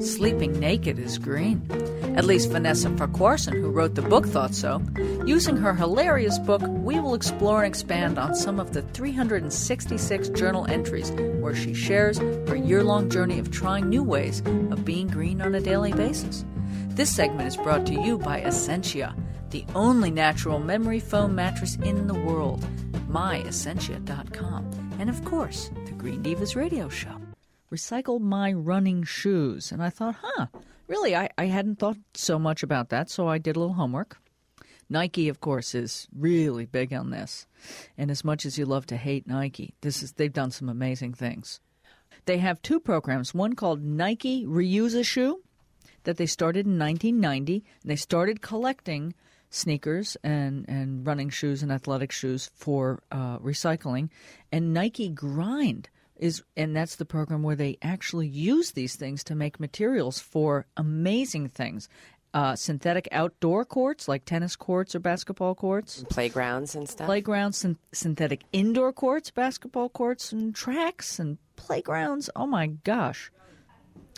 Sleeping naked is green. At least Vanessa Farquharson, who wrote the book, thought so. Using her hilarious book, we will explore and expand on some of the 366 journal entries where she shares her year long journey of trying new ways of being green on a daily basis. This segment is brought to you by Essentia, the only natural memory foam mattress in the world. MyEssentia.com. And of course, the Green Divas radio show. Recycle my running shoes. And I thought, huh, really, I, I hadn't thought so much about that, so I did a little homework. Nike, of course, is really big on this. And as much as you love to hate Nike, this is they've done some amazing things. They have two programs, one called Nike Reuse a Shoe that they started in 1990. And they started collecting sneakers and, and running shoes and athletic shoes for uh, recycling. And Nike Grind is, and that's the program where they actually use these things to make materials for amazing things. Uh, synthetic outdoor courts like tennis courts or basketball courts, playgrounds and stuff. Playgrounds, syn- synthetic indoor courts, basketball courts, and tracks and playgrounds. Oh my gosh!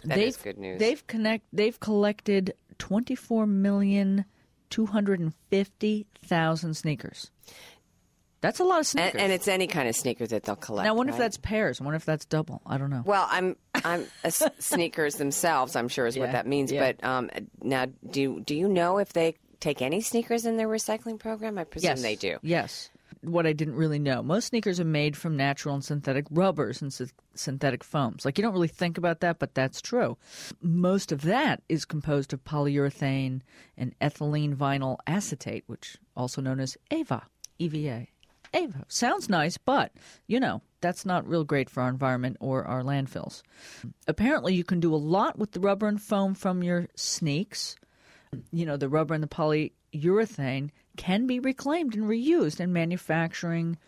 That they've, is good news. They've connect. They've collected twenty four million two hundred and fifty thousand sneakers. That's a lot of sneakers. And, and, it's any kind of sneaker that they'll collect. Now, I wonder right? if that's pairs. I wonder if that's double. I don't know. Well, I'm, I'm sneakers themselves. I'm sure is Yeah, what that means. yeah. But um, now, do do you know if they take any sneakers in their recycling program? I presume yes, they do. Yes. What I didn't really know. Most sneakers are made from natural and synthetic rubbers and sy- synthetic foams. Like you don't really think about that, but that's true. Most of that is composed of polyurethane and ethylene vinyl acetate, which also known as AVA. EVA. AVA. Sounds nice, but you know, that's not real great for our environment or our landfills. Apparently, you can do a lot with the rubber and foam from your sneaks. You know, the rubber and the polyurethane can be reclaimed and reused in manufacturing.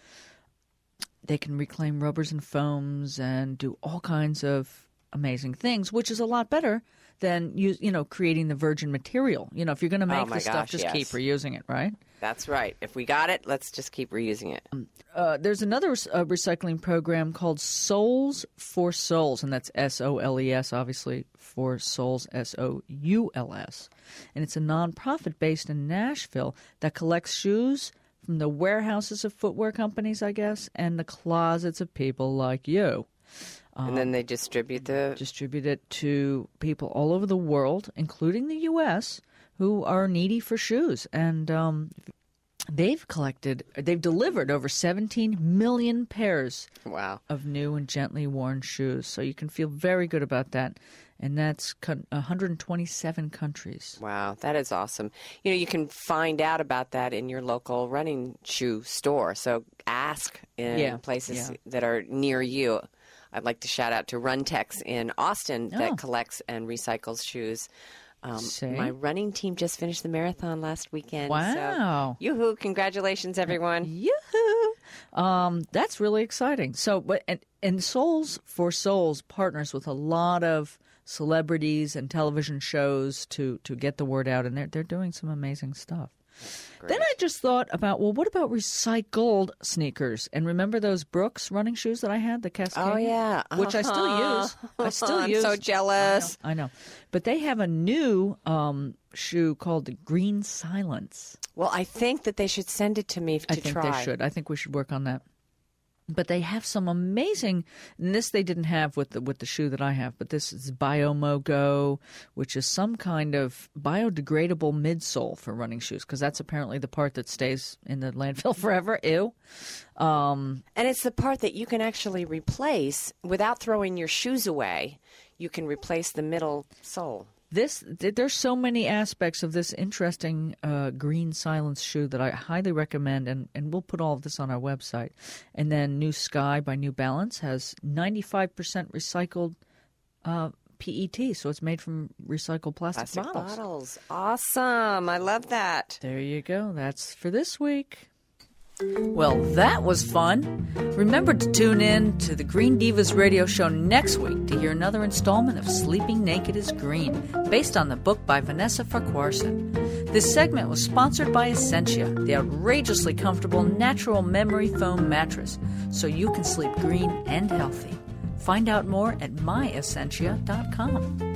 They can reclaim rubbers and foams and do all kinds of amazing things, which is a lot better than you you know creating the virgin material. You know, if you're going to make Oh the stuff, just yes. keep reusing it, right? That's right. If we got it, let's just keep reusing it. Uh, there's another uh, recycling program called Soles for Souls, and that's S O L E S, obviously, for Souls, S O U L S. And it's a nonprofit based in Nashville that collects shoes from the warehouses of footwear companies, I guess, and the closets of people like you. And then they distribute the. Distribute it to people all over the world, including the U.S., who are needy for shoes. And um, they've collected, they've delivered over 17 million pairs Wow. of new and gently worn shoes. So you can feel very good about that. And that's con- 127 countries. Wow, that is awesome. You know, you can find out about that in your local running shoe store. So ask in Yeah, places yeah. that are near you. I'd like to shout out to Runtex in Austin Oh. that collects and recycles shoes. Um, my running team just finished the marathon last weekend. Wow. So, yoo-hoo, congratulations, everyone. Yoo-hoo! Um, that's really exciting. So, but and, and Soles for Souls partners with a lot of celebrities and television shows to to get the word out, and they're they're doing some amazing stuff. Then I just thought about well, what about recycled sneakers? And remember those Brooks running shoes that I had, the Cascade? Oh, yeah. which I still use. I still I'm use. so jealous. I know, I know. but they have a new um, shoe called the Green Silence. Well, I think that they should send it to me to I think try. they should. I think we should work on that. But they have some amazing. And this they didn't have with the with the shoe that I have. But this is BioMoGo, which is some kind of biodegradable midsole for running shoes, because that's apparently the part that stays in the landfill forever. Ew. Um, And it's the part that you can actually replace without throwing your shoes away. You can replace the middle sole. This th- there's so many aspects of this interesting uh, green silence shoe that I highly recommend, and, and we'll put all of this on our website. And then New Sky by New Balance has 95% recycled uh, PET, so it's made from recycled plastic, Plastic bottles. bottles. Awesome. I love that. There you go. That's for this week. Well, that was fun. Remember to tune in to the Green Divas radio show next week to hear another installment of Sleeping Naked is Green, based on the book by Vanessa Farquharson. This segment was sponsored by Essentia, the outrageously comfortable natural memory foam mattress, so you can sleep green and healthy. Find out more at myessentia.com.